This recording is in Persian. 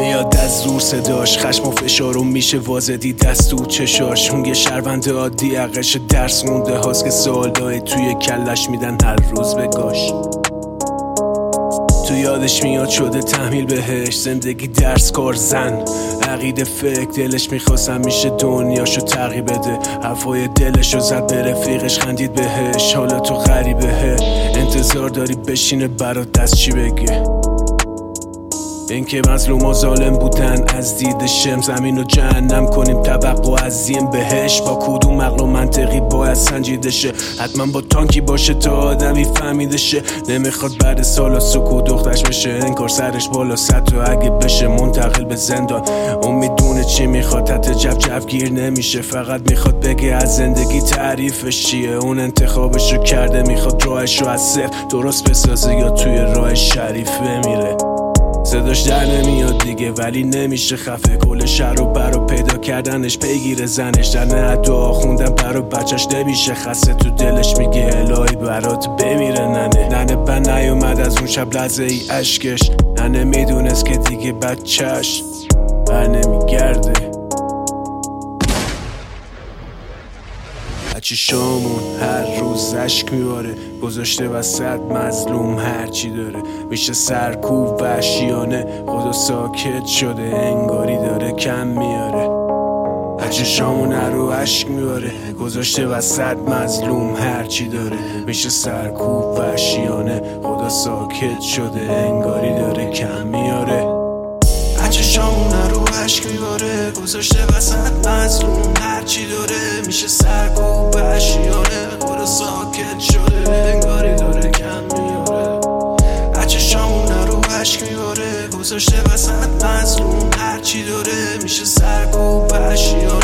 میاد از زور صداش خشم و فشارو میشه وازدی دست و چشاش. اون یه شهروند عادی عقش درس مونده هاست که سوالای توی کلش میدن هر روز بگاش تو یادش میاد شده تحمیل بهش زندگی درس کار زن. عقیده فکر دلش می‌خواست میشه دنیاشو تغییر بده. حرفای دلشو زد به رفیقش خندید بهش. حالا تو غریبه انتظار داری بشینه برات دست چی بگه؟ اینکه مظلوم و ظالم بودن از دید شم زمین و جهنم کنیم توقع عظیم بهش. با کدوم عقل و منطقی باید سنجیده شه؟ حتما با تانکی باشه تا آدمی فهمیده شه. نمی‌خواد بعد سالا سکو دختش بشه. انکار سرش بالا ست و اگه بشه منتقل به زندان. اون می‌دونه چی می‌خواد حتی جف جف گیر نمیشه. فقط می‌خواد بگه از زندگی تعریفش چیه. اون انتخابش رو کرده می‌خواد راهش رو از صفر درست بسازه یا توی راه شریف بمیره. صداش در نمیاد دیگه ولی نمیشه خفه. کل شهر رو برا پیدا کردنش پیگیر زنش. در نه دعا خوندن برا بچش نمیشه. خسته تو دلش میگه الهی برات بمیره. ننه ننه بن نیومد از اون شب لحظه ای اشکش. ننه می‌دونست که دیگه بچهش بر نمیگرده. بچه شامون هر روز اشک میباره. گذاشته وسط مظلوم هرچی داره. میشه سرکوب وحشیانه. خدا ساکت شده انگاری داره کم میاره. بچه هر رو اشک میباره. گذاشته وسط مظلوم هرچی داره. میشه سرکوب وحشیانه. خدا ساکت شده انگاری داره کم میاره. چشامونه رو عشق میباره گذاشته وسط مظلوم هرچی داره میشه سرکوب اشیانه قول ساکت شده انگاری داره کم میاره. چشامونه رو عشق میباره گذاشته وسط مظلوم هرچی داره میشه سرکوب اشیانه